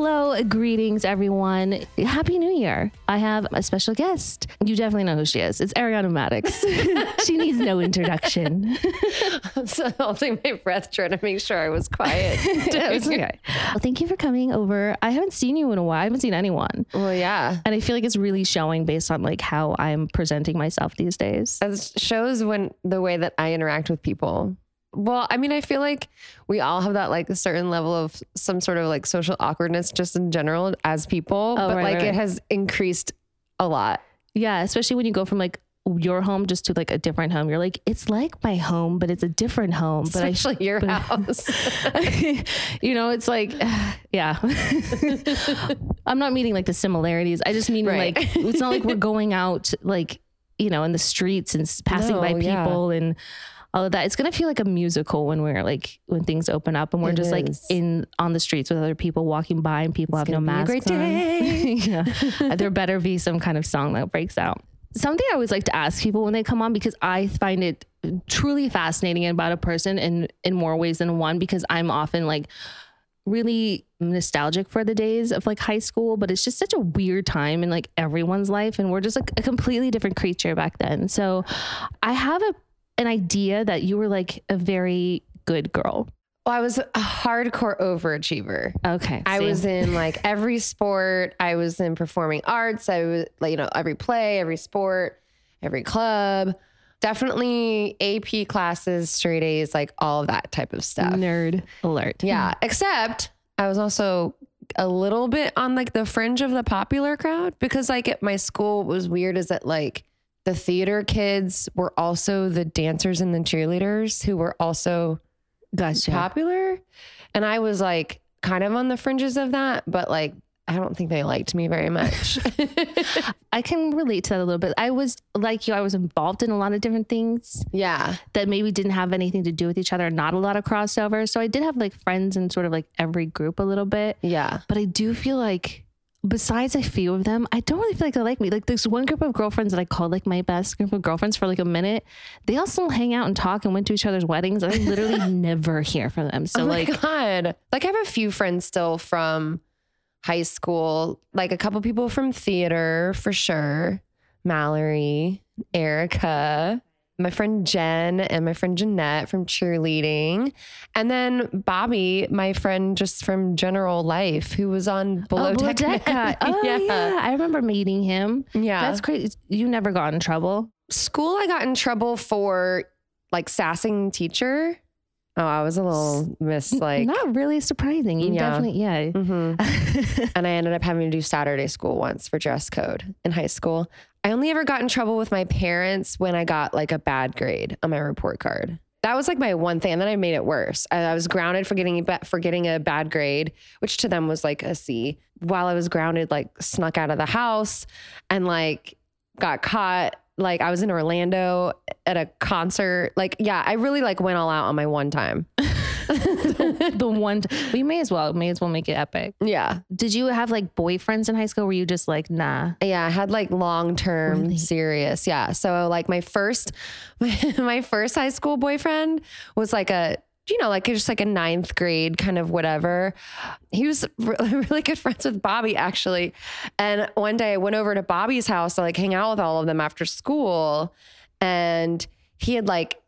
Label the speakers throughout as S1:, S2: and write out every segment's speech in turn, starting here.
S1: Hello, greetings, everyone. Happy New Year. I have a special guest. You definitely know who she is. It's Ariana Madix. she needs no introduction.
S2: so holding my breath, trying to make sure I was quiet.
S1: It's okay. Well, thank you for coming over. I haven't seen you in a while. I haven't seen anyone.
S2: Well, yeah.
S1: And I feel like it's really showing based on like how I'm presenting myself these days.
S2: It shows when the way that I interact with people. Well, I mean, I feel like we all have that like a certain level of some sort of like social awkwardness just in general as people,
S1: Oh,
S2: but
S1: right,
S2: like
S1: right,
S2: it has increased a lot.
S1: Yeah, especially when you go from like your home just to like a different home. You're like, it's like my home, but it's a different home. But I
S2: Especially your
S1: but-
S2: house.
S1: you know, it's like, yeah. I'm not meaning like the similarities. I just mean
S2: Right.
S1: like it's not like we're going out like you know in the streets and passing by
S2: No, yeah.
S1: people and all of that. It's gonna feel like a musical when we're like when things open up and we're
S2: It
S1: just like in on the streets with other people walking by and people have no
S2: gonna be a
S1: masks
S2: great day.
S1: yeah, uh, there better be some kind of song that breaks out. Something I always like to ask people when they come on because I find it truly fascinating about a person in in more ways than one because I'm often like really nostalgic for the days of like high school, but it's just such a weird time in like everyone's life and we're just like a completely different creature back then. So I have a an idea that you were like a very good girl.
S2: well, I was a hardcore overachiever.
S1: Okay.
S2: I was in like every sport. I was in performing arts. I was like, you know, every play, every sport, every club. Definitely AP classes, straight A's, like all of that type of stuff.
S1: nerd alert.
S2: Yeah. Except I was also a little bit on like the fringe of the popular crowd because like at my school what was weird is that like the theater kids were also the dancers and the cheerleaders who were also
S1: Gotcha.
S2: popular. And I was like kind of on the fringes of that, but like I don't think they liked me very much.
S1: I can relate to that a little bit. I was like you, I was involved in a lot of different things
S2: yeah.
S1: that maybe didn't have anything to do with each other, not a lot of crossover. So I did have like friends in sort of like every group a little bit.
S2: Yeah.
S1: But I do feel like besides a few of them, I don't really feel like they like me. Like this one group of girlfriends that I called like my best group of girlfriends for like a minute, they all still hang out and talk and went to each other's weddings. I literally never hear from them. So
S2: oh
S1: like
S2: God. Like I have a few friends still from high school, like a couple people from theater for sure. Mallory, Erica, my friend Jen, and my friend Jeanette from cheerleading. And then Bobby, my friend just from general life, who was on Below
S1: Oh, Below
S2: Deck
S1: Deck
S2: Men.
S1: Guy. Oh yeah. I remember meeting him.
S2: Yeah.
S1: That's crazy. You never got in trouble.
S2: school I got in trouble for like sassing teacher. Oh, I was a little miss like
S1: not really surprising. You
S2: Yeah.
S1: definitely, yeah.
S2: Mhm. and I ended up having to do Saturday school once for dress code in high school. I only ever got in trouble with my parents when I got like a bad grade on my report card. That was like my one thing, and then I made it worse. I, I was grounded for getting for getting a bad grade, which to them was like a C. While I was grounded, like snuck out of the house and like got caught. Like I was in Orlando at a concert. Like yeah, I really like went all out on my one time.
S1: the one we may as well may as well make it epic.
S2: Yeah,
S1: Did you have like boyfriends in high school? Were you just like nah?
S2: Yeah, I had like long term
S1: Really?
S2: serious. Yeah. So like my first my, my first high school boyfriend was like a you know, like just like a ninth grade kind of whatever. He was really, really good friends with Bobby actually. And one day I went over to Bobby's house to like hang out with all of them after school. And he had like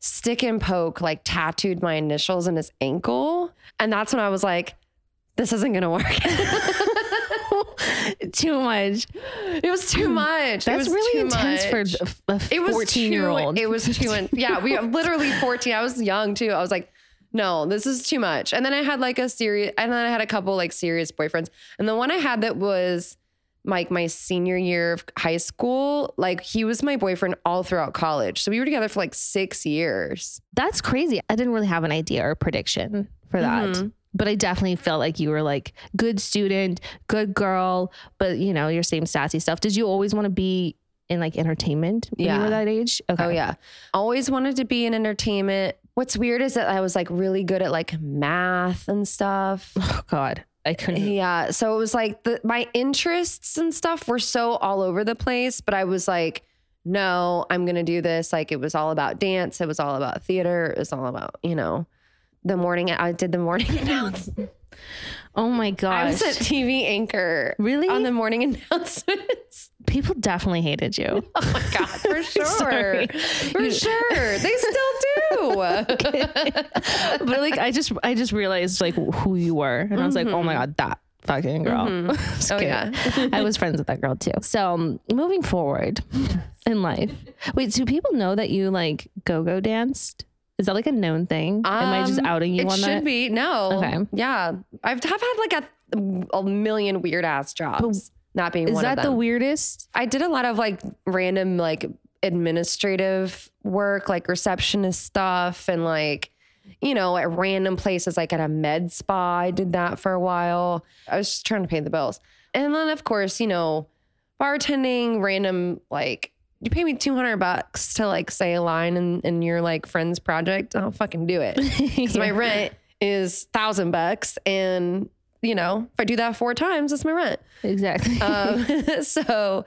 S2: stick and poke, like tattooed my initials in his ankle. And that's when I was like, this isn't gonna work.
S1: Too much.
S2: It was too mm. much. it
S1: That's
S2: was
S1: really intense
S2: much.
S1: for a
S2: it was
S1: 14 year old.
S2: It was too. in- Yeah, we literally fourteen. I was young too. I was like, no, this is too much. And then I had like a serious, and then I had a couple like serious boyfriends. And the one I had that was like my senior year of high school. Like he was my boyfriend all throughout college. So we were together for like six years.
S1: That's crazy. I didn't really have an idea or prediction for that.
S2: Mhm.
S1: But I definitely felt like you were like good student, good girl, but you know, your same sassy stuff. Did you always want to be in like entertainment when you
S2: Yeah.
S1: were that age? Okay.
S2: Oh yeah. Always wanted to be in entertainment. What's weird is that I was like really good at like math and stuff.
S1: Oh God. I couldn't.
S2: Yeah. So it was like the, my interests and stuff were so all over the place, but I was like, no, I'm going to do this. Like it was all about dance. It was all about theater. It was all about, you know, the morning. I did the morning announcement.
S1: Oh my gosh.
S2: I was a TV anchor
S1: Really?
S2: on the morning announcements.
S1: People definitely hated you.
S2: Oh my God, for sure. For sure. They still do.
S1: but like I just I just realized like who you were. And I was like, oh my God, that fucking girl. Just
S2: Oh, yeah.
S1: I was friends with that girl too. So um, moving forward in life. Wait, do people know that you like go-go danced? Is that like a known thing? Am I just
S2: Um,
S1: outing you
S2: it
S1: on
S2: should
S1: that?
S2: be. No.
S1: Okay.
S2: Yeah. I've, I've had like a, a million weird ass jobs. Not being
S1: Is that the weirdest?
S2: I did a lot of like random like administrative work, like receptionist stuff and like, you know, at random places like at a med spa. I did that for a while. I was just trying to pay the bills. And then of course, you know, bartending, random like you pay me 200 bucks to like say a line in, in your like friend's project, I'll fucking do it. Because my rent is thousand bucks. And, you know, if I do that four times, that's my rent.
S1: Exactly.
S2: Um, so,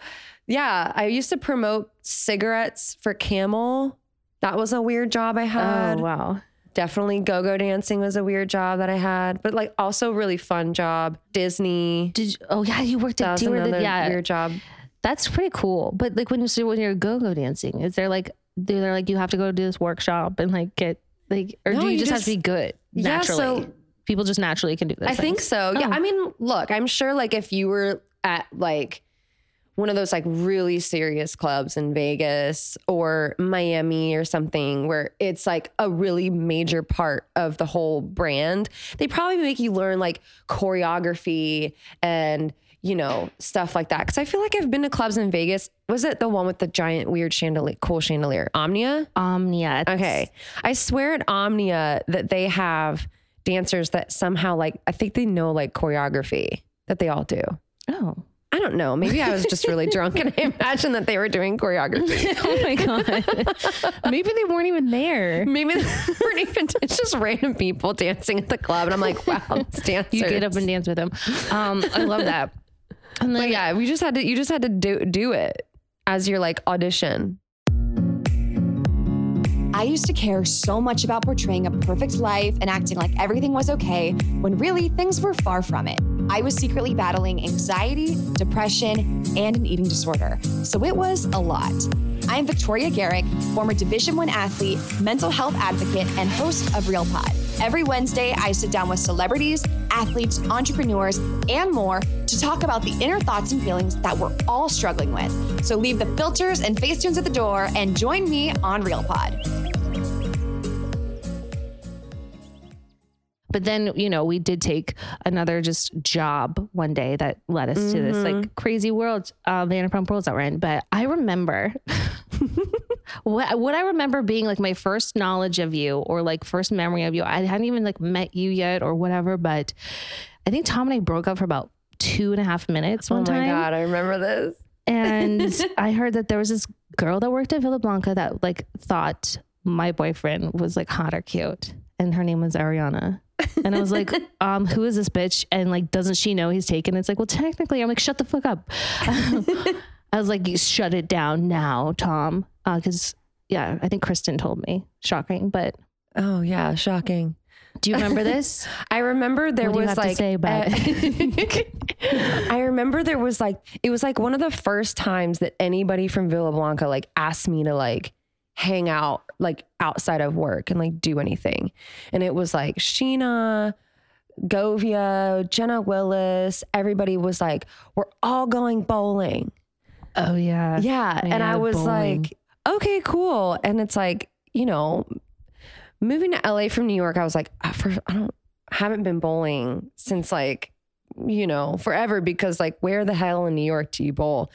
S2: yeah, I used to promote cigarettes for Camel. That was a weird job I had.
S1: oh wow.
S2: Definitely go go dancing was a weird job that I had, but like also really fun job. Disney.
S1: Did you, oh yeah, you worked at
S2: Disney.
S1: you were the-
S2: another
S1: yeah.
S2: weird job.
S1: That's pretty cool. But like when you so when you're go-go dancing, is there like they're like you have to go do this workshop and like get like or
S2: No,
S1: do you,
S2: you
S1: just, have to be good
S2: Yeah,
S1: naturally?
S2: so-
S1: People just naturally can do this.
S2: I think so. Yeah.
S1: Oh.
S2: I mean, look, I'm sure like if you were at like one of those like really serious clubs in Vegas or Miami or something where it's like a really major part of the whole brand, they probably make you learn like choreography and you know stuff like that. Because I feel like I've been to clubs in Vegas. Was it the one with the giant weird chandelier, cool chandelier, Omnia?
S1: Omnia.
S2: Okay. I swear at Omnia that they have dancers that somehow like I think they know like choreography that they all do.
S1: Oh.
S2: I don't know. Maybe I was just really drunk and I imagined that they were doing choreography.
S1: oh my god. Maybe they weren't even there.
S2: Maybe they weren't even it's just random people dancing at the club and I'm like, wow, it's dancers.
S1: You get up and dance with them. Um, I love that. And then
S2: But yeah, we just had to you just had to do do it as your like audition.
S3: I used to care so much about portraying a perfect life and acting like everything was okay when really things were far from it. I was secretly battling anxiety, depression, and an eating disorder. So it was a lot. I'm Victoria Garrick, former Division 1 athlete, mental health advocate, and host of Real Pod. Every Wednesday, I sit down with celebrities, athletes, entrepreneurs, and more to talk about the inner thoughts and feelings that we're all struggling with. So leave the filters and facetunes at the door and join me on Real
S1: But then, you know, we did take another just job one day that led us to this like crazy world, uh, Vanderpump Rules that we're in. But I remember what, what I remember being like my first knowledge of you or like first memory of you. I hadn't even like met you yet or whatever, but I think Tom and I broke up for about two and a half minutes one
S2: oh my
S1: time.
S2: god, I remember this.
S1: And I heard that there was this girl that worked at Villa Blanca that like thought my boyfriend was like hot or cute. And her name was Ariana. And I was like, um, who is this bitch? And like, doesn't she know he's taken? It's like, well, technically, I'm like, shut the fuck up. I was like, you shut it down now, Tom. Uh, cause yeah, I think Kristen told me. Shocking. But
S2: Oh yeah, shocking.
S1: do you remember this?
S2: I remember there
S1: What do you
S2: was like
S1: say,
S2: uh, I remember there was like it was like one of the first times that anybody from Villa Blanca like asked me to like hang out like outside of work and like do anything. And it was like Scheana, Govia, Jenna Willis, everybody was like, we're all going bowling.
S1: oh yeah.
S2: Yeah. and I was
S1: bowling.
S2: like, okay, cool. And it's like, you know, moving to LA from New York, I was like, I, for, I don't, haven't been bowling since like you know, forever because like where the hell in New York do you bowl?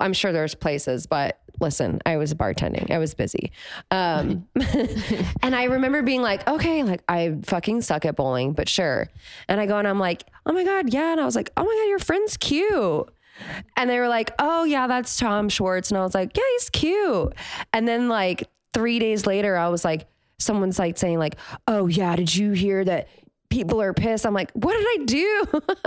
S2: I'm sure there's places, but listen, I was bartending. I was busy. Um, and I remember being like, okay, like I fucking suck at bowling, but sure. And I go and I'm like, oh my God, yeah. And I was like, oh my God, your friend's cute. And they were like, oh yeah, that's Tom Schwartz. And I was like, yeah, he's cute. And then like three days later, I was like, someone's like saying like, oh yeah, did you hear that people are pissed? I'm like, what did I do?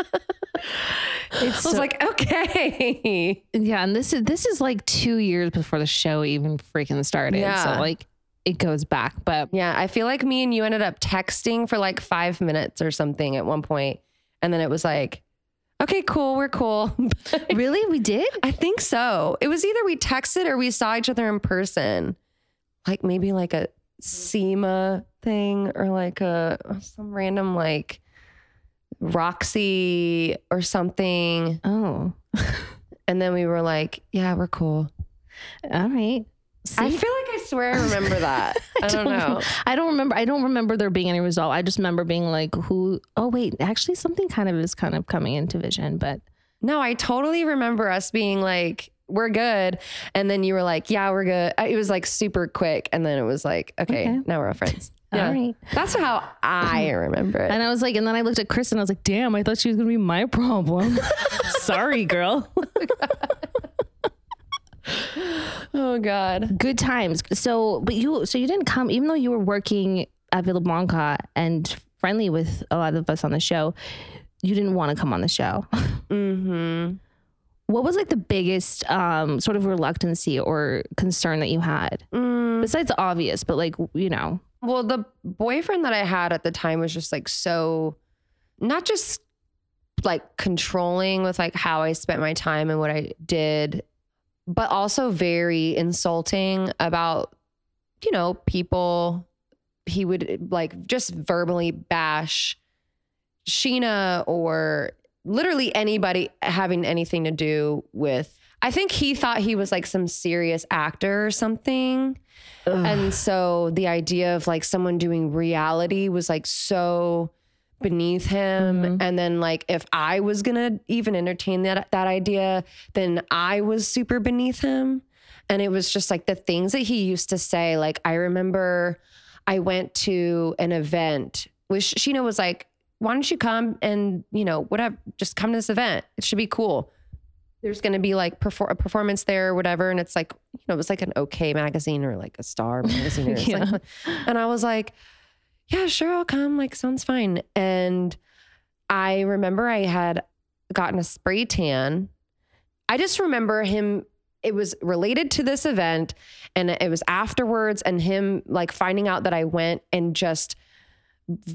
S1: It's
S2: I was like, okay.
S1: yeah, and this is this is like two years before the show even freaking started.
S2: Yeah.
S1: So like it goes back, but
S2: Yeah, I feel like me and you ended up texting for like five minutes or something at one point, and then it was like, okay, cool, we're cool.
S1: really, we did.
S2: I think so. It was either we texted or we saw each other in person, like maybe like a Mm. SEMA thing or like a some random like Roxy or something.
S1: Oh,
S2: And then we were like, yeah, we're cool.
S1: all right.
S2: I feel like I swear I remember that. I don't know.
S1: I don't remember. I don't remember there being any result. I just remember being like, "Who? Oh wait, actually, something kind of is kind of coming into vision." But
S2: No, I totally remember us being like, we're good. And then you were like, yeah, we're good. It was like super quick. And then it was like, okay,
S1: Okay.
S2: now we're all friends. Yeah.
S1: right.
S2: That's how I remember it.
S1: And I was like, and then I looked at Chris and I was like, "Damn, I thought she was gonna be my problem." Sorry, girl.
S2: Oh God.
S1: Good times. So, but you, so you didn't come, even though you were working at Villa Blanca and friendly with a lot of us on the show. You didn't want to come on the show.
S2: Mm-hmm.
S1: What was like the biggest um, sort of reluctancy or concern that you had?
S2: Mm,
S1: Besides the obvious, but like you know,
S2: well, the boyfriend that I had at the time was just like so, not just like controlling with like how I spent my time and what I did, but also very insulting about, you know, people. He would like just verbally bash Scheana or literally anybody having anything to do with. I think he thought he was like some serious actor or something. And so the idea of like someone doing reality was like so beneath him.
S1: Mhm.
S2: And then like if I was gonna even entertain that that idea, then I was super beneath him. And it was just like the things that he used to say. Like I remember I went to an event which Scheana was like, why don't you come and, you know, whatever, just come to this event. It should be cool. There's going to be like perfor- a performance there or whatever. And it's like, you know, it was like an okay magazine or like a star magazine. Or
S1: Yeah.
S2: like, and I was like, yeah, sure, I'll come. Like, sounds fine. And I remember I had gotten a spray tan. I just remember him, it was related to this event and it was afterwards and him like finding out that I went and just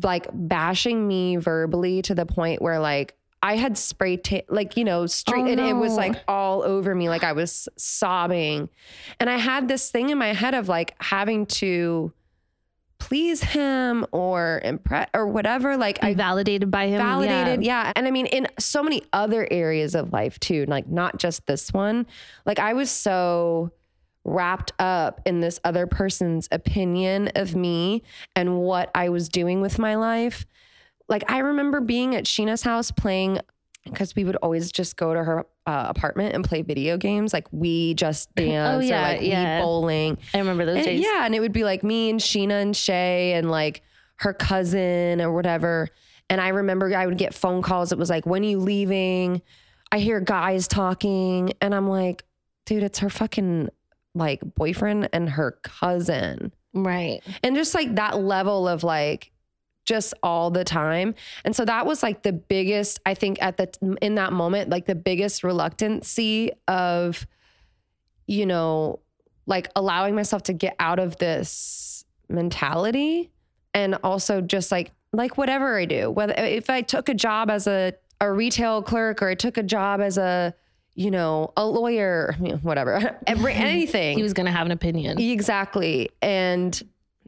S2: like bashing me verbally to the point where like I had spray tan, like, you know, street,
S1: Oh,
S2: and it was like all over me. Like I was sobbing. And I had this thing in my head of like having to please him or impress or whatever. Like I
S1: validated by him.
S2: validated.
S1: Yeah.
S2: Yeah. And I mean, in so many other areas of life too, like not just this one. Like I was so wrapped up in this other person's opinion of me and what I was doing with my life. Like I remember being at Scheana's house playing because we would always just go to her uh, apartment and play video games like we just dance
S1: Oh, yeah,
S2: or like
S1: yeah.
S2: we bowling
S1: I remember those
S2: and-
S1: days.
S2: yeah, and it would be like me and Scheana and Shay and like her cousin or whatever. And I remember I would get phone calls. It was like, when are you leaving? I hear guys talking. And I'm like, dude, it's her fucking like boyfriend and her cousin.
S1: Right.
S2: And just like that level of like, just all the time. And so that was like the biggest, I think at the in that moment, like the biggest reluctancy of, you know, like allowing myself to get out of this mentality and also just like like whatever I do, whether if I took a job as a a retail clerk or I took a job as a you know a lawyer, whatever, every, anything.
S1: He was gonna have an opinion.
S2: Exactly. And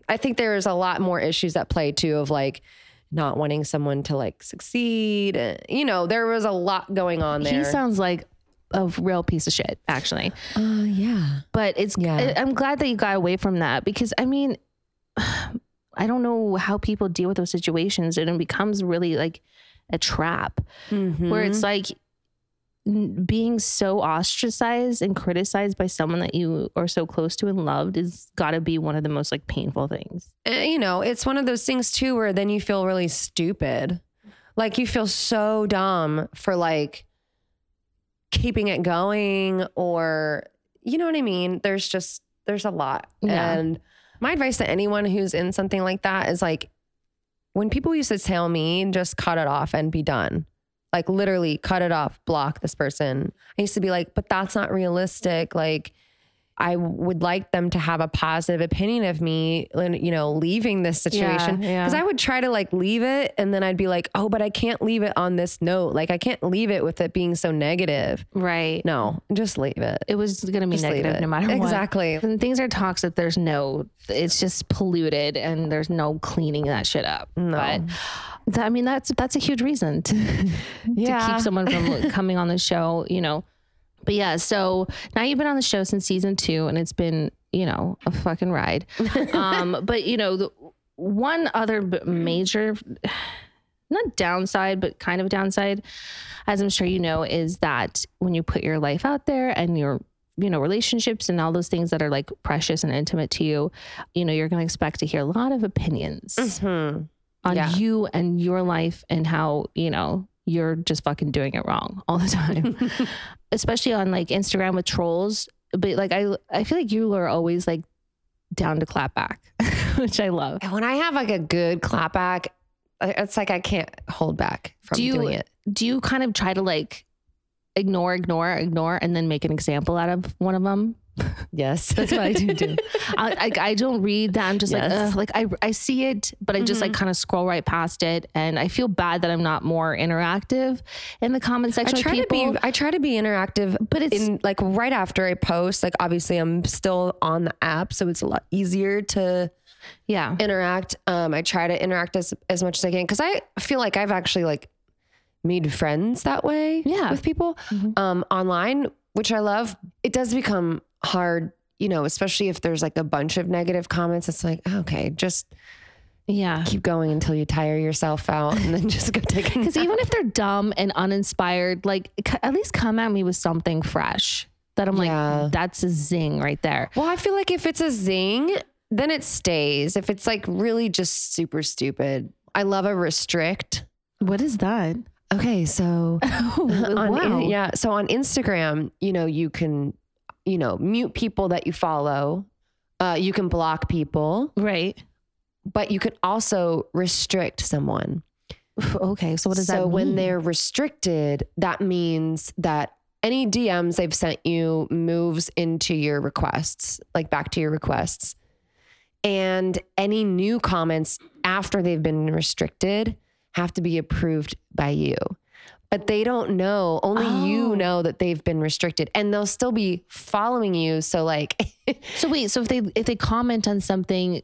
S2: I think there's a lot more issues at play too of like not wanting someone to like succeed. Uh, You know, there was a lot going on there.
S1: He sounds like a real piece of shit, actually.
S2: uh, yeah.
S1: But it's
S2: Yeah.
S1: I'm glad that you got away from that because I mean, I don't know how people deal with those situations and it becomes really like a trap where
S2: Mm-hmm.
S1: it's like n- being so ostracized and criticized by someone that you are so close to and loved is got to be one of the most like painful things.
S2: Eh, you know, it's one of those things too where then you feel really stupid. Like you feel so dumb for like keeping it going or you know what I mean? There's just there's a lot.
S1: Yeah.
S2: And my advice to anyone who's in something like that is like when people used to tell me just cut it off and be done. Like literally cut it off, block this person. I used to be like, but that's not realistic. Like I would like them to have a positive opinion of me, you know, leaving this situation.
S1: yeah.
S2: Because I would try to like leave it and then I'd be like, oh, but I can't leave it on this note. Like I can't leave it with it being so negative.
S1: Right.
S2: No, just leave it.
S1: It was going to be
S2: Just
S1: negative no matter what.
S2: Exactly.
S1: When things are toxic, there's no, it's just polluted and there's no cleaning that shit up.
S2: No.
S1: But I mean, that's, that's a huge reason to, to keep someone from coming on the show, you know. But yeah, so now you've been on the show since season two and it's been, you know, a fucking ride. um, but you know, the one other b- major, not downside, but kind of downside, as I'm sure you know, is that when you put your life out there and your you know relationships and all those things that are like precious and intimate to you you know you're going to expect to hear a lot of opinions
S2: Hmm.
S1: On
S2: Yeah.
S1: you and your life and how you know you're just fucking doing it wrong all the time especially on like instagram with trolls but like i i feel like you are always like down to clap back which i love
S2: And when I have like a good clap back, it's like I can't hold back from
S1: Do you-
S2: doing it.
S1: do you kind of try to like ignore ignore ignore and then make an example out of one of them
S2: Yes.
S1: That's what I do do. I, I, I don't read that. I'm just like,
S2: Yes. Mm-hmm.
S1: Ugh, like I, I see it, but I just like kind of scroll right past it. And I feel bad that I'm not more interactive in the comment section with
S2: try to be I try to be interactive,
S1: But it's-
S2: in like right after I post. Like obviously I'm still on the app, so it's a lot easier to
S1: yeah.
S2: interact. Um, I try to interact as as much as I can because I feel like I've actually like made friends that way.
S1: Yeah.
S2: with people
S1: Mhm.
S2: um, online, which I love. It does become hard, you know, especially if there's like a bunch of negative comments. It's like okay, just
S1: Yeah.
S2: keep going until you tire yourself out, and then just go take a
S1: Because even if they're dumb and uninspired, like at least come at me with something fresh that I'm
S2: Yeah.
S1: like, that's a zing right there.
S2: Well, I feel like if it's a zing, then it stays. If it's like really just super stupid, I love a restrict.
S1: What is that?
S2: Okay, so on,
S1: wow.
S2: yeah, so on Instagram, you know, you can, you know, mute people that you follow. Uh, you can block people,
S1: Right.
S2: but you can also restrict someone.
S1: Okay. So what does
S2: so
S1: that mean?
S2: So when they're restricted, that means that any DMs they've sent you moves into your requests, like back to your requests. And any new comments after they've been restricted have to be approved by you. But they don't know, only
S1: Oh.
S2: you know that they've been restricted and they'll still be following you. So, like,
S1: So wait, so if they if they comment on something,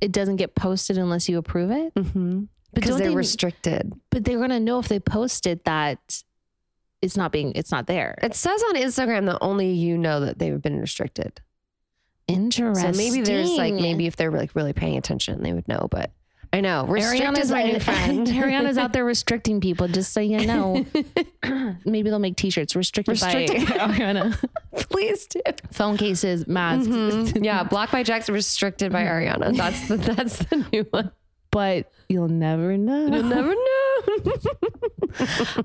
S1: it doesn't get posted unless you approve it. Mm-hmm. But
S2: because they're
S1: they-
S2: restricted.
S1: But they're gonna know if they posted that it's not being it's not there.
S2: It says on Instagram that only you know that they've been restricted.
S1: Interesting.
S2: So maybe there's like maybe if they're like really paying attention, they would know. But I know restrict
S1: Ariana's
S2: is my new friend.
S1: Ariana's out there restricting people, just so you know. maybe they'll make T-shirts restricted,
S2: Restricted.
S1: by Ariana.
S2: Please do.
S1: Phone cases, masks.
S2: Mhm. Yeah, Blocked by Jackson, restricted by Ariana. That's the that's the new one.
S1: But you'll never know.
S2: You'll never know.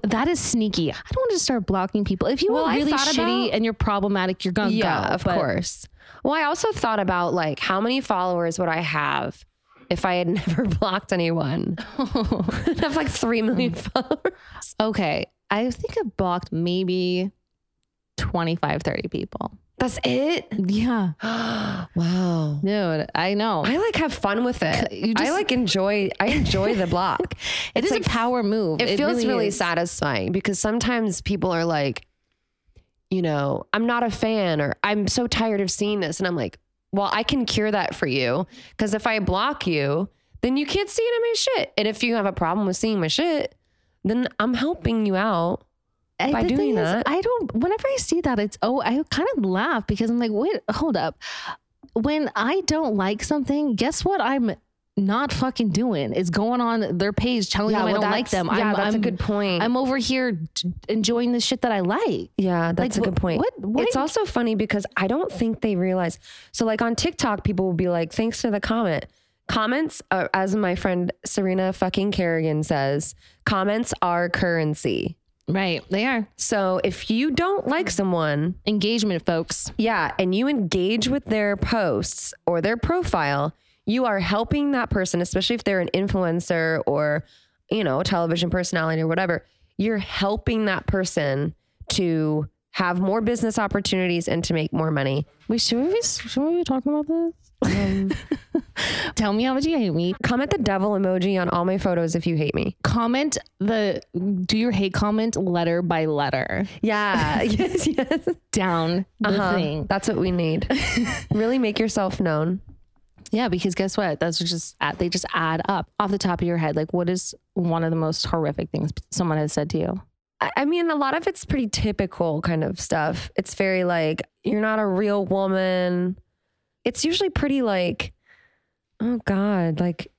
S1: that is sneaky. I don't want to start blocking people. If you
S2: Well,
S1: are really shitty
S2: about-
S1: and you're problematic, you're gonna
S2: yeah,
S1: go.
S2: of
S1: But-
S2: course. Well, I also thought about like how many followers would I have if I had never blocked anyone? I'd have like three million followers.
S1: Okay. I think I blocked maybe 25, 30 people.
S2: That's it.
S1: Yeah.
S2: wow.
S1: Dude, I know.
S2: I like have fun with it.
S1: You
S2: I like enjoy. I enjoy the block.
S1: it is
S2: like
S1: a power move.
S2: It, feels really,
S1: is.
S2: satisfying because sometimes people are like, you know, I'm not a fan or I'm so tired of seeing this. And I'm like, well, I can cure that for you. Because if I block you, then you can't see any of my shit. And if you have a problem with seeing my shit, then I'm helping you out.
S1: I-
S2: by doing
S1: thing is,
S2: that.
S1: I don't, whenever I see that, it's, oh, I kind of laugh because I'm like, wait, hold up. When I don't like something, guess what I'm not fucking doing is going on their page telling
S2: Yeah,
S1: them I don't like them.
S2: yeah,
S1: I'm,
S2: that's a
S1: I'm-
S2: good point.
S1: I'm over here enjoying the shit that I like.
S2: Yeah, that's
S1: Like,
S2: a good point.
S1: what- what
S2: it's
S1: are
S2: also funny because I don't think they realize. So, like on TikTok, people will be like, "Thanks for the comment." Comments, uh, as my friend Serena fucking Kerrigan says, comments are currency.
S1: Right. They are.
S2: So if you don't like someone,
S1: Engagement, folks.
S2: yeah, and you engage with their posts or their profile, you are helping that person, especially if they're an influencer or, you know, a television personality or whatever. You're helping that person to have more business opportunities and to make more money.
S1: Wait, should we be, should we be talking about this? Um, Tell me how much you hate me.
S2: Comment the devil emoji on all my photos if you hate me.
S1: Comment the, do your hate comment letter by letter
S2: Yeah. yes, yes.
S1: down
S2: Uh-huh.
S1: thing.
S2: That's what we need. really make yourself known.
S1: Yeah, because guess what? Those are just they just add up off the top of your head. Like, what is one of the most horrific things someone has said to you?
S2: I mean, a lot of it's pretty typical kind of stuff. It's very like, you're not a real woman. It's usually pretty like, oh God, like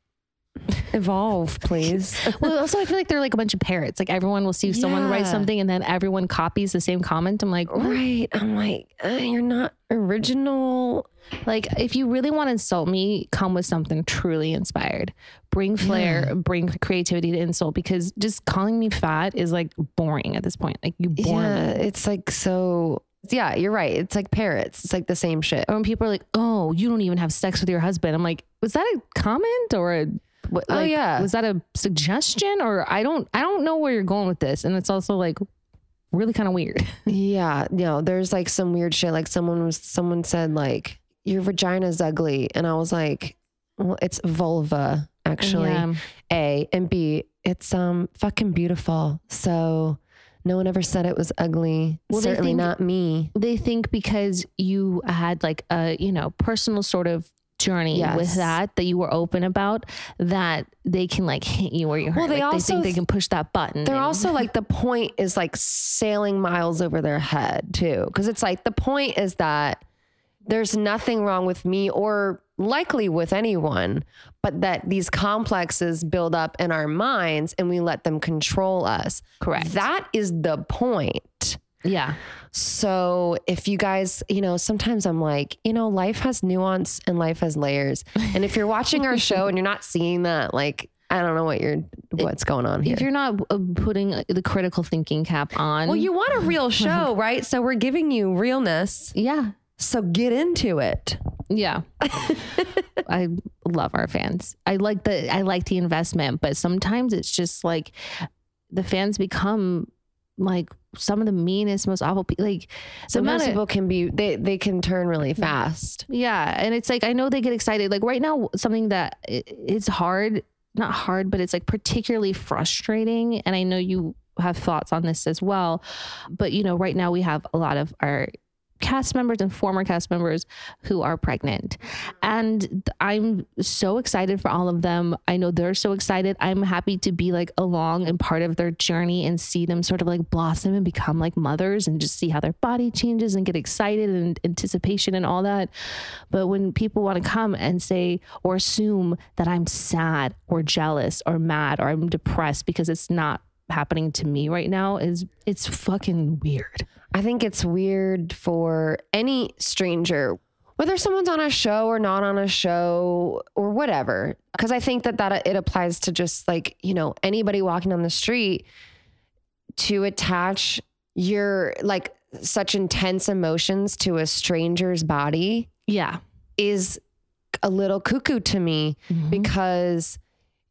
S2: evolve, please.
S1: Well, also, I feel like they're like a bunch of parrots. Like everyone will see someone write something and then everyone copies the same comment. I'm like, what?
S2: right. I'm like, uh, you're not original.
S1: like if you really want to insult me, come with something truly inspired. Bring flair, bring creativity to insult because just calling me fat is like boring at this point. Like you bore
S2: Yeah.
S1: me.
S2: It's like so, yeah, you're right. It's like parrots. It's like the same shit.
S1: Or when people are like, "Oh, you don't even have sex with your husband," I'm like, "Was that a comment or a?" What,
S2: Oh,
S1: like,
S2: yeah.
S1: was that a suggestion or I don't I don't know where you're going with this, and it's also like really kind of weird.
S2: Yeah, no, there's like some weird shit. Like someone was, someone said like your vagina's ugly, and I was like, well, it's vulva actually.
S1: Yeah.
S2: A and B, it's um fucking beautiful. So no one ever said it was ugly.
S1: Well,
S2: Certainly
S1: think-
S2: not me.
S1: they think because you had like a you know personal sort of journey with that that you were open about that they can like hit you where you hurt.
S2: Well, they
S1: like, they
S2: also
S1: think they can push that button.
S2: They're
S1: and-
S2: also like the point is like sailing miles over their head too, because it's like the point is that there's nothing wrong with me or likely with anyone, but that these complexes build up in our minds and we let them control us.
S1: Correct.
S2: That is the point.
S1: Yeah.
S2: So if you guys, you know, sometimes I'm like, you know, life has nuance and life has layers. And if you're watching our show and you're not seeing that, like, I don't know what you're, what's going on here.
S1: If you're not uh, putting the critical thinking cap on,
S2: Well, you want a real show, right? So we're giving you realness.
S1: yeah,
S2: So get into it.
S1: yeah. I love our fans. I like the I like the investment, but sometimes it's just like the fans become like some of the meanest, most awful people. Like
S2: Sometimes
S1: of-
S2: people can be they they can turn really mm. fast.
S1: Yeah, and it's like I know they get excited. Like right now, something that i- it's hard, not hard, but it's like particularly frustrating. And I know you have thoughts on this as well. But you know, right now we have a lot of our cast members and former cast members who are pregnant. And I'm so excited for all of them. I know they're so excited. I'm happy to be like along and part of their journey and see them sort of like blossom and become like mothers and just see how their body changes and get excited and anticipation and all that. But when people want to come and say or assume that I'm sad or jealous or mad or I'm depressed because it's not happening to me right now is it's fucking weird.
S2: I think it's weird for any stranger, whether someone's on a show or not on a show or whatever. Because I think that that it applies to just like you know anybody walking on the street to attach your like such intense emotions to a stranger's body
S1: Yeah.
S2: is a little cuckoo to me mm-hmm. because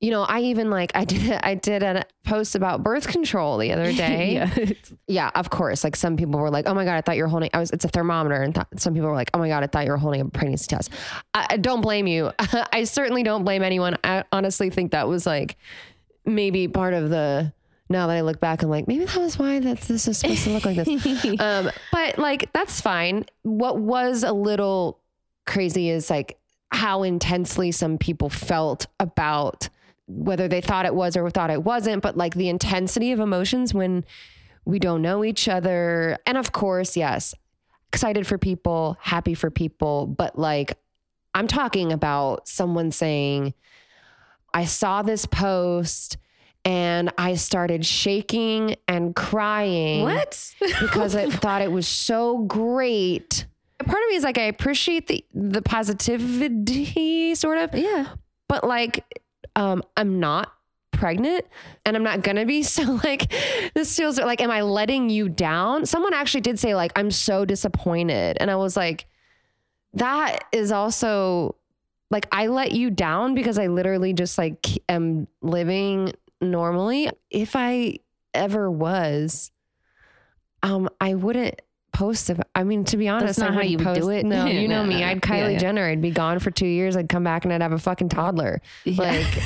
S2: you know I even like I did I did a post about birth control the other day.
S1: yeah.
S2: yeah, of course. Like some people were like, "Oh my god, I thought you were holding." I was. It's a thermometer, and th- some people were like, "Oh my god, I thought you were holding a pregnancy test." I, I don't blame you. I certainly don't blame anyone. I honestly think that was like maybe part of the. Now that I look back, I'm like, maybe that was why that this is supposed to look like this. um, but like, that's fine. What was a little crazy is like how intensely some people felt about whether they thought it was or thought it wasn't, but like the intensity of emotions when we don't know each other. And of course, yes, excited for people, happy for people, but like I'm talking about someone saying, I saw this post and I started shaking and crying. What? because I thought it was so great. Part of me is like I appreciate the the positivity sort of.
S1: Yeah.
S2: But like um I'm not pregnant and I'm not gonna be. So like this feels like am I letting you down? Someone actually did say like I'm so disappointed. And I was like, that is also like I let you down because I literally just like am living normally. If I ever was, um, I wouldn't post if I mean to be honest, That's
S1: not
S2: I
S1: how you
S2: post,
S1: do it.
S2: No, you know
S1: No,
S2: me.
S1: no,
S2: I'd
S1: no.
S2: Kylie
S1: Yeah, yeah.
S2: Jenner. I'd be gone for two years. I'd come back and I'd have a fucking toddler. Like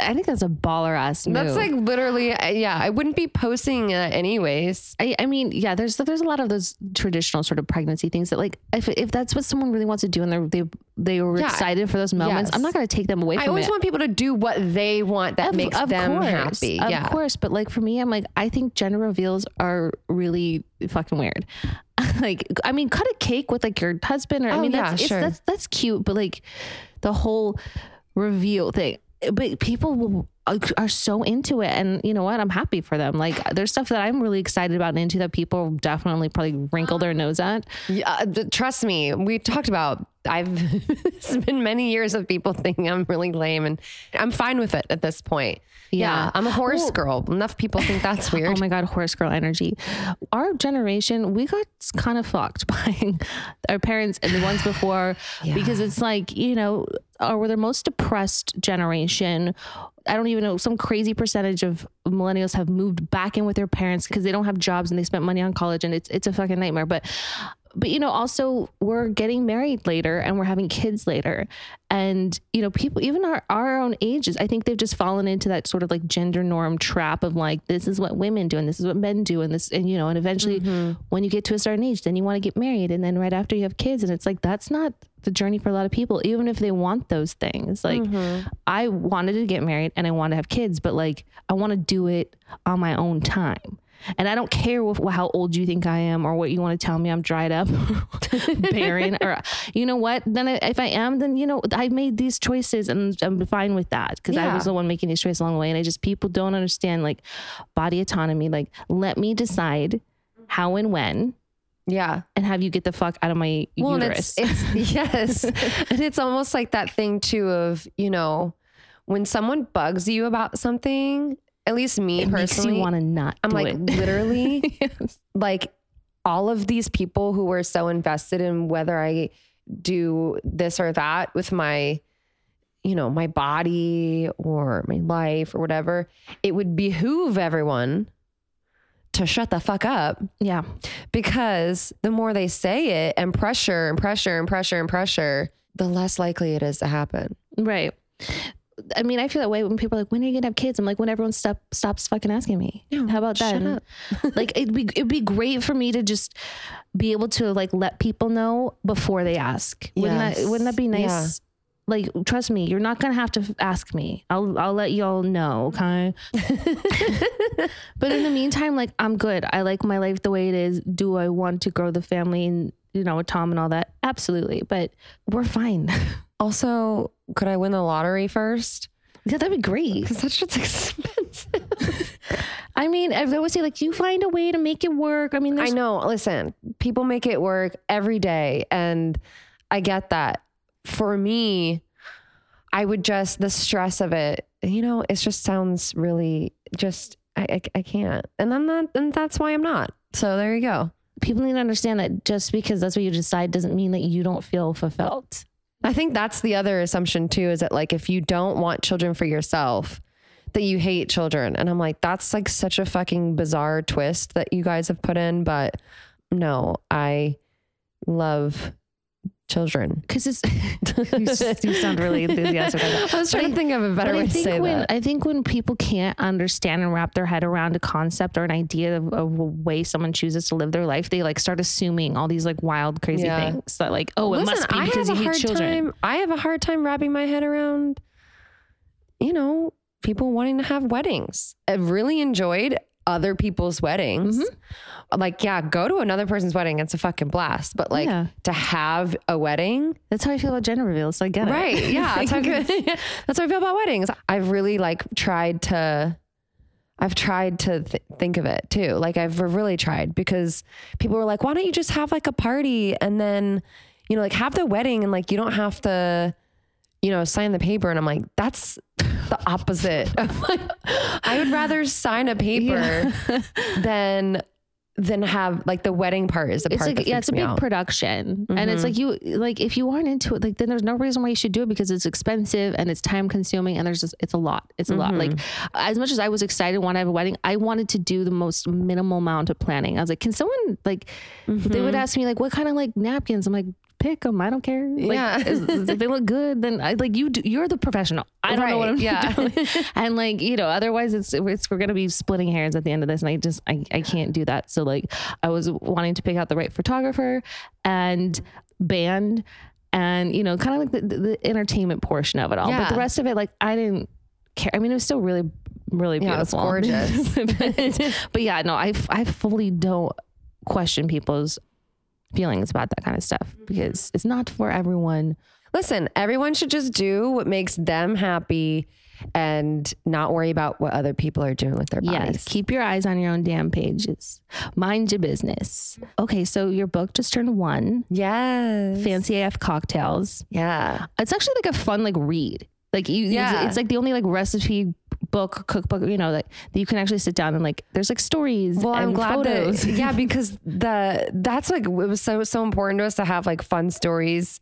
S1: I think that's a baller ass move.
S2: that's like literally uh, yeah. I wouldn't be posting uh, anyways.
S1: I, I mean, yeah, there's there's a lot of those traditional sort of pregnancy things that like if if that's what someone really wants to do and they're they they were
S2: Yeah.
S1: excited for those moments,
S2: Yes.
S1: I'm not gonna take them away from you.
S2: I always
S1: it.
S2: want people to do what they want that
S1: Of-
S2: makes
S1: of
S2: them
S1: course,
S2: happy.
S1: Of
S2: yeah.
S1: course, but like for me, I'm like I think gender reveals are really fucking weird. like I mean, cut a cake with like your husband, or I
S2: Oh,
S1: mean,
S2: yeah,
S1: that's it's-
S2: sure.
S1: that's that's cute, but like the whole reveal thing. But people will, are so into it, and you know what? I'm happy for them. Like there's stuff that I'm really excited about and into that people definitely probably wrinkle their nose at.
S2: Yeah, uh, th- trust me, we talked about. I've it's been many years of people thinking I'm really lame, and I'm fine with it at this point. Yeah,
S1: Yeah.
S2: I'm a horse
S1: Well-
S2: girl. Enough people think that's weird.
S1: Oh my god, horse girl energy. Our generation, we got kind of fucked by our parents and the ones before because it's like, you know, or we're the most depressed generation. I don't even know, some crazy percentage of millennials have moved back in with their parents because they don't have jobs and they spent money on college and it's it's a fucking nightmare. But but you know, also we're getting married later and we're having kids later. And, you know, people even our, our own ages, I think they've just fallen into that sort of like gender norm trap of like, this is what women do and this is what men do. And this, and you know, and eventually mm-hmm. when you get to a certain age, then you want to get married. And then right after you have kids. And it's like, that's not the journey for a lot of people, even if they want those things. Like, mm-hmm. I wanted to get married and I want to have kids, but like, I want to do it on my own time. And I don't care how old you think I am or what you want to tell me I'm dried up, barren, or you know what? Then I, if I am, then you know I made these choices and I'm fine with that because I was the one making these choices along the way. And I just people don't understand like body autonomy. Like let me decide how and when,
S2: yeah.
S1: and have you get the fuck out of my
S2: Well, and
S1: uterus.
S2: it's, it's yes, and it's almost like that thing too of you know when someone bugs you about something. At least me
S1: it
S2: personally,
S1: you want to not.
S2: I'm like
S1: it.
S2: literally like all of these people who were so invested in whether I do this or that with my, you know, my body or my life or whatever, it would behoove everyone to shut the fuck up
S1: yeah.
S2: because the more they say it and pressure and pressure and pressure and pressure, the less likely it is to happen.
S1: Right. I mean, I feel that way when people are like, when are you gonna have kids? I'm like, when everyone stop, stops fucking asking me. How about that?
S2: shut
S1: And,
S2: up.
S1: like, it'd be it'd be great for me to just be able to like let people know before they ask. Wouldn't that Wouldn't that be nice?
S2: Yeah.
S1: Like, trust me, you're not gonna have to ask me. I'll I'll let y'all know, okay? but in the meantime, like, I'm good. I like my life the way it is. Do I want to grow the family and you know, with Tom and all that? Absolutely. But we're fine.
S2: Also, could I win the lottery first?
S1: yeah, that'd be great.
S2: Because that shit's expensive.
S1: I mean, I always say like you find a way to make it work. I mean,
S2: I know. Listen, people make it work every day. And I get that. For me, I would just, the stress of it, you know, it just sounds really just, I, I, I can't. And I'm not, and that's why I'm not. So there you go.
S1: people need to understand that just because that's what you decide doesn't mean that you don't feel fulfilled.
S2: I think that's the other assumption too is that like if you don't want children for yourself, that you hate children. And I'm like, that's like such a fucking bizarre twist that you guys have put in. But no, I love children.
S1: Because it's you, you sound really enthusiastic.
S2: I was trying
S1: But
S2: to think of a better way
S1: I
S2: to say
S1: when
S2: that.
S1: I think when people can't understand and wrap their head around a concept or an idea of, of a way someone chooses to live their life, they like start assuming all these like wild, crazy
S2: Yeah.
S1: things that like, oh, it must be
S2: I
S1: because
S2: have
S1: you
S2: a
S1: hate
S2: hard
S1: children.
S2: time. I have a hard time wrapping my head around, you know, people wanting to have weddings. I've really enjoyed other people's weddings. Mm-hmm. Like, yeah, go to another person's wedding. It's a fucking blast. But like
S1: Yeah.
S2: to have a wedding,
S1: That's how I feel about gender reveals. So I get it.
S2: right? Yeah, that's how, I feel, that's how I feel about weddings. I've really like tried to. I've tried to th- think of it too. Like I've really tried because people were like, "Why don't you just have like a party and then, you know, like have the wedding and like you don't have to, you know, sign the paper." And I'm like, "That's the opposite. I would rather sign a paper than than have like the wedding part is the
S1: It's
S2: part
S1: like yeah, it's a big
S2: out. Mm-hmm.
S1: production, and it's like you like if you aren't into it, like then there's no reason why you should do it because it's expensive and it's time consuming and there's just it's a lot. It's a lot. Like
S2: Mm-hmm.
S1: as much as I was excited when I have a wedding, I wanted to do the most minimal amount of planning. I was like, can someone like they
S2: Mm-hmm.
S1: would ask me like what kind of like napkins? I'm like. Pick them. I don't care. Like,
S2: Yeah.
S1: if they look good, then I like you. Do, you're the professional. I don't know what I'm
S2: yeah.
S1: doing. and like you know, otherwise it's, it's we're gonna be splitting hairs at the end of this, and I just I, I can't do that. So like I was wanting to pick out the right photographer and band, and you know, kind of like the, the, entertainment portion of it all. But the rest of it, like I didn't care. I mean, it was still really really beautiful, Yeah,
S2: gorgeous.
S1: but, but yeah, no, I I fully don't question people's feelings about that kind of stuff mm-hmm. because it's not for everyone.
S2: Listen, everyone should just do what makes them happy and not worry about what other people are doing with their bodies.
S1: Yes, keep your eyes on your own damn pages. Mind your business. Okay, so your book just turned one.
S2: Yes.
S1: Fancy AF cocktails.
S2: Yeah.
S1: It's actually like a fun like read. Like you,
S2: Yeah.
S1: it's, it's like the only like recipe book, cookbook, you know, that, that you can actually sit down and like. There's like stories.
S2: Well, I'm glad
S1: photos.
S2: that yeah, because the that's like it was so so important to us to have like fun stories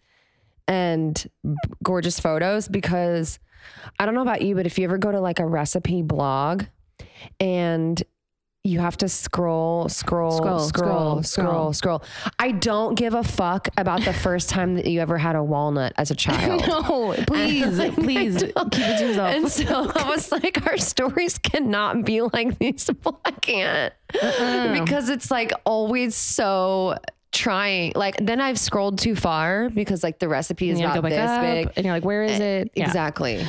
S2: and gorgeous photos because I don't know about you, but if you ever go to like a recipe blog and you have to scroll, scroll,
S1: Scroll,
S2: scroll, scroll,
S1: scroll,
S2: I don't give a fuck about the first time that you ever had a walnut as a child.
S1: no, please, please keep it to yourself.
S2: And so I was like, our stories cannot be like these. I can't because it's like always so trying. Like then I've scrolled too far because like the recipe is not
S1: oh
S2: this
S1: up,
S2: big.
S1: and you're like, where is eh, it? Yeah.
S2: Exactly.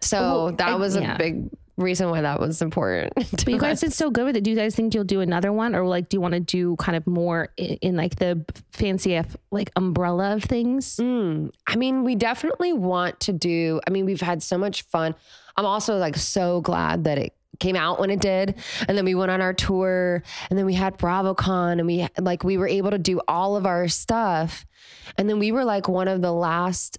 S2: So that was a big reason why that was important.
S1: But you guys did so good with it. Do you guys think you'll do another one, or like, do you want to do kind of more in, in like the fancy F like umbrella of things?
S2: Mm, I mean, we definitely want to do. I mean, we've had so much fun. I'm also like so glad that it came out when it did, and then we went on our tour, and then we had BravoCon, and we like we were able to do all of our stuff, and then we were like one of the last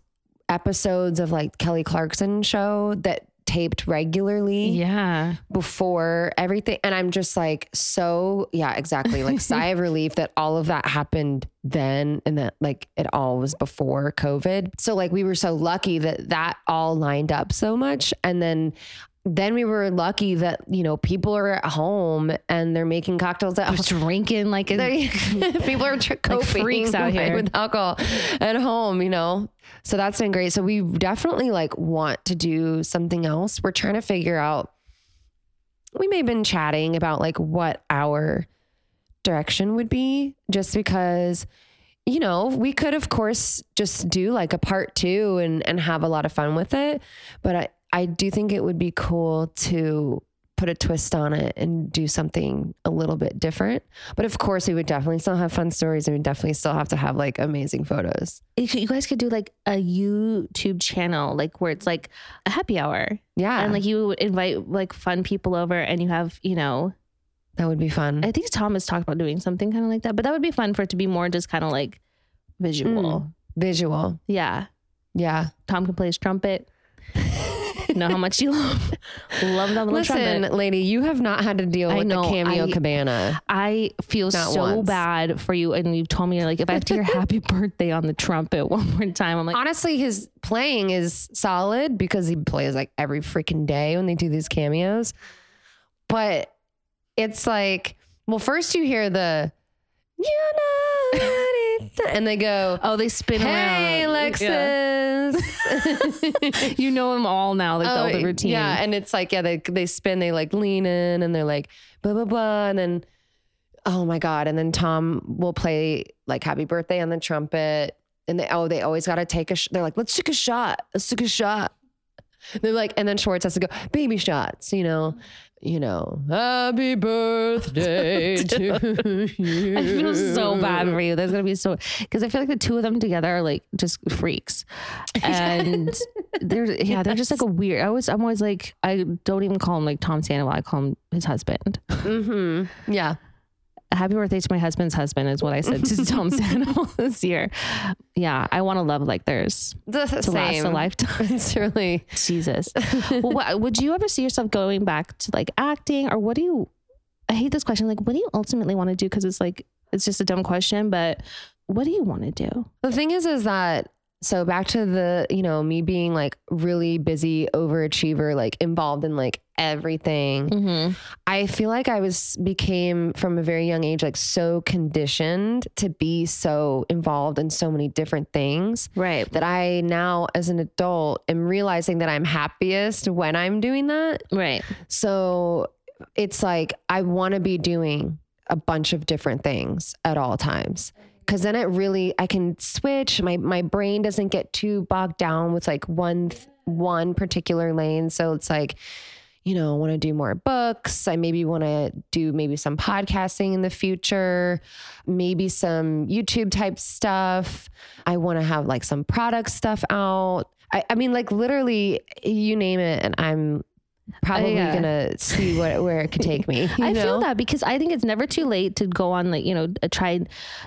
S2: episodes of like Kelly Clarkson show that taped regularly
S1: Yeah.
S2: before everything. And I'm just like, so, yeah, exactly. Like, sigh of relief that all of that happened then and that like it all was before COVID. So, like, we were so lucky that that all lined up so much. And then, then we were lucky that, you know, people are at home and they're making cocktails at home.
S1: Drinking like a,
S2: people are tr- coping
S1: freaks out here.
S2: with alcohol at home, you know. So that's been great. So we definitely like want to do something else. We're trying to figure out. We may have been chatting about like what our direction would be, just because, you know, we could of course just do like a part two and and have a lot of fun with it. But I I do think it would be cool to put a twist on it and do something a little bit different. But of course, we would definitely still have fun stories and we definitely still have to have like amazing photos.
S1: you guys could do like a YouTube channel, like where it's like a happy hour,
S2: Yeah.
S1: and like you invite like fun people over, and you have you know,
S2: that would be fun.
S1: I think Tom has talked about doing something kind of like that, but that would be fun for it to be more just kind of like visual.
S2: Mm. Visual.
S1: Yeah,
S2: Yeah.
S1: Tom can play his trumpet. know how much you love love that little
S2: Listen,
S1: trumpet.
S2: lady, you have not had to deal
S1: I
S2: with
S1: know,
S2: the cameo
S1: I-
S2: cabana.
S1: I feel
S2: Not
S1: so
S2: once.
S1: bad for you, and you've told me you're like if I have to hear happy birthday on the trumpet one more time, I'm like,
S2: Honestly, his playing is solid because he plays like every freaking day when they do these cameos. But it's like, well, first you hear the, you know, and they go,
S1: oh, they spin
S2: hey,
S1: around.
S2: Alexis.
S1: you know them all now, like the, oh, all the routine.
S2: Oh, Yeah, and it's like, yeah, they they spin, they like lean in and they're like blah blah blah. And then oh my God. And then Tom will play like happy birthday on the trumpet. And they oh, they always gotta take a sh- they're like, let's take a shot. Let's take a shot. They're like, and then Schwartz has to go baby shots. You know, you know, happy birthday to you.
S1: I feel so bad for you. There's gonna be so because I feel like the two of them together are like just freaks, and they're yeah they're just like a weird. I always I'm always like I don't even call him like Tom Sandoval. I call him his husband.
S2: Mm-hmm. Yeah.
S1: Happy birthday to my husband's husband is what I said to Tom Sandoval this year. Yeah, I want a love like theirs
S2: The
S1: to last a lifetime.
S2: It's really
S1: Jesus. well, would you ever see yourself going back to like acting, or what do you? I hate this question. Like, what do you ultimately want to do? Because it's like it's just a dumb question, but what do you want to do?
S2: The thing is, is that so back to the, you know, me being like really busy overachiever, like involved in like everything.
S1: Mm-hmm.
S2: I feel like I was became from a very young age like so conditioned to be so involved in so many different things
S1: Right.
S2: that I now as an adult am realizing that I'm happiest when I'm doing that.
S1: Right.
S2: So it's like I want to be doing a bunch of different things at all times. Cause then it really I can switch. My my brain doesn't get too bogged down with like one one particular lane. So it's like, you know, I want to do more books. I maybe want to do maybe some podcasting in the future, maybe some YouTube type stuff. I want to have like some product stuff out. I, I mean, like literally, you name it, and I'm probably
S1: yeah.
S2: gonna see what where it could take me.
S1: I feel that because I think it's never too late to go on like you know uh, try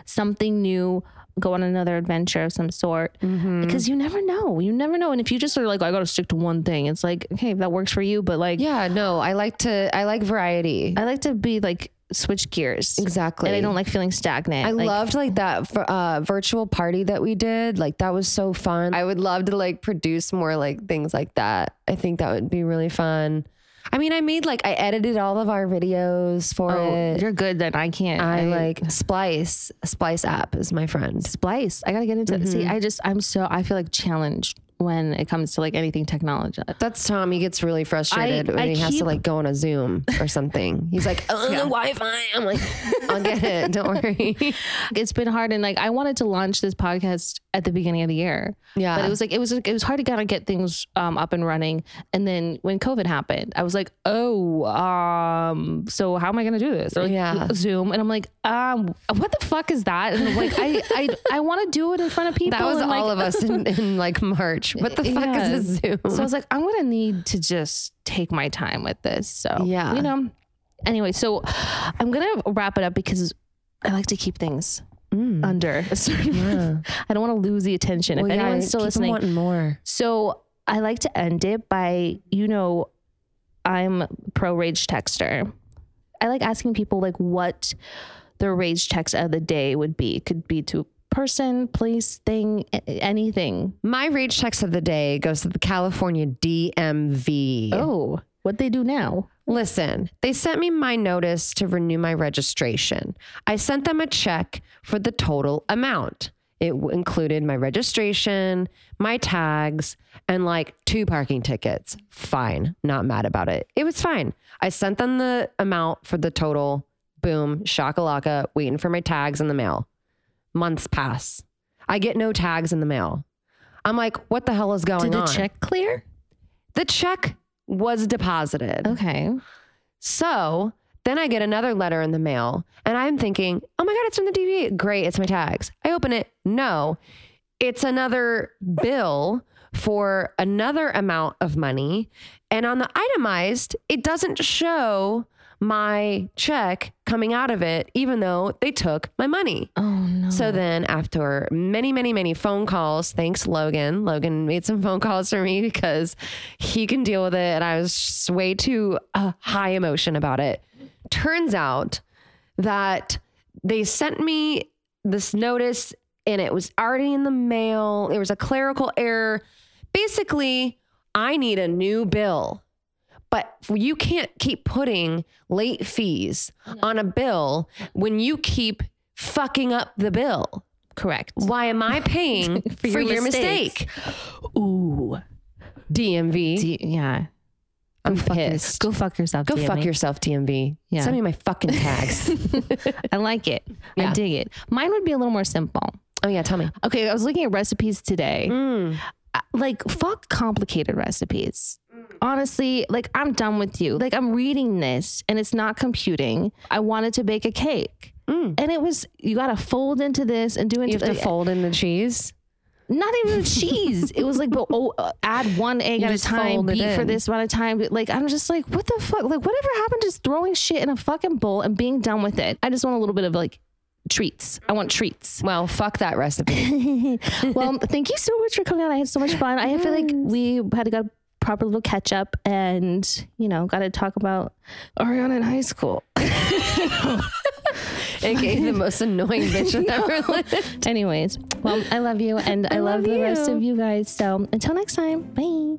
S1: something new, go on another adventure of some sort.
S2: Mm-hmm.
S1: Because you never know. You never know. And if you just are like, I got to stick to one thing, it's like, okay, that works for you. But like,
S2: Yeah, no, I like to. I like variety.
S1: I like to be like switch gears.
S2: Exactly.
S1: And I don't like feeling stagnant.
S2: I
S1: Like,
S2: loved like that v- uh, virtual party that we did. Like that was so fun. I would love to like produce more like things like that. I think that would be really fun. I mean, I made like I edited all of our videos for
S1: Oh,
S2: it.
S1: you're good. Then I can't.
S2: I like Splice. Splice app is my friend.
S1: Splice. I gotta get into it. See, I just I'm so I feel like challenged when it comes to like anything technology.
S2: That's Tom. He gets really frustrated
S1: I-
S2: when
S1: I
S2: he has to like go on a Zoom or something. He's like, oh, the Wi-Fi. I'm like, I'll get it. Don't worry.
S1: It's been hard, and like I wanted to launch this podcast at the beginning of the year,
S2: Yeah.
S1: but it was like it was it was hard to kind of get things um, up and running. And then when COVID happened, I was like, oh, um, so how am I gonna do this? Like,
S2: Yeah.
S1: Zoom, and I'm like, um, what the fuck is that? And I'm like I I I want to do it in front of people.
S2: That was
S1: and,
S2: all
S1: like,
S2: of us in, in like March. What the fuck
S1: Yeah.
S2: is a Zoom?
S1: So I was like, I'm gonna need to just take my time with this. So
S2: Yeah.
S1: you know. Anyway, so I'm gonna wrap it up because I like to keep things
S2: Mm.
S1: under a certain.
S2: Yeah.
S1: I don't want to lose the attention.
S2: Well,
S1: if
S2: yeah,
S1: anyone's still listening,
S2: wanting more.
S1: so I like to end it by, you know, I'm pro rage texter. I like asking people like what their rage text of the day would be. It could be to person, place, thing, anything.
S2: My rage text of the day goes to the California DMV.
S1: Oh, what they do now?
S2: Listen, they sent me my notice to renew my registration. I sent them a check for the total amount. It included my registration, my tags, and like two parking tickets. Fine. Not mad about it. It was fine. I sent them the amount for the total. Boom, shakalaka, waiting for my tags in the mail. Months pass. I get no tags in the mail. I'm like, what the hell is going on?
S1: Did the
S2: on?
S1: check clear?
S2: The check was deposited.
S1: Okay.
S2: So then I get another letter in the mail and I'm thinking, oh my God, it's from the DVA. Great, it's my tags. I open it. No, it's another bill for another amount of money. And on the itemized, it doesn't show my check coming out of it, even though they took my money.
S1: Oh no.
S2: So then, after many, many, many phone calls, thanks Logan. Logan made some phone calls for me because he can deal with it, and I was way too uh, high emotion about it. Turns out that they sent me this notice, and it was already in the mail. There was a clerical error. Basically, I need a new bill. But you can't keep putting late fees on a bill when you keep fucking up the bill.
S1: correct.
S2: Why am I paying for,
S1: your
S2: your, mistake?
S1: Ooh.
S2: DMV.
S1: D- yeah.
S2: I'm
S1: fuck your-
S2: pissed.
S1: go fuck yourself.
S2: Go fuck yourself, DMV.
S1: Yeah.
S2: Send me my fucking tags.
S1: I like it. I dig it. Mine would be a little more simple.
S2: oh yeah, tell me.
S1: Okay, I was looking at recipes today.
S2: Mm.
S1: Uh, like fuck complicated recipes. Mm. Honestly, like I'm done with you. Like I'm reading this and it's not computing. I wanted to bake a cake. Mm. And it was you got to fold into this and do into
S2: You have to
S1: like, eh,
S2: fold in the cheese.
S1: not even the cheese. It was like, but oh, uh, add one egg
S2: You
S1: at a time, beat for this amount of time. Like, I'm just like, what the fuck? Like, whatever happened to just throwing shit in a fucking bowl and being done with it? I just want a little bit of like treats. I want treats.
S2: Well, fuck that recipe.
S1: well, thank you so much for coming on. I had so much fun. I feel like we had to get a proper little catch up and, you know, got to talk about Ariana in high school.
S2: AKA the most annoying bitch that ever lived.
S1: Anyways, well, I love you and I, love,
S2: love
S1: the rest of you guys. So until next time, bye.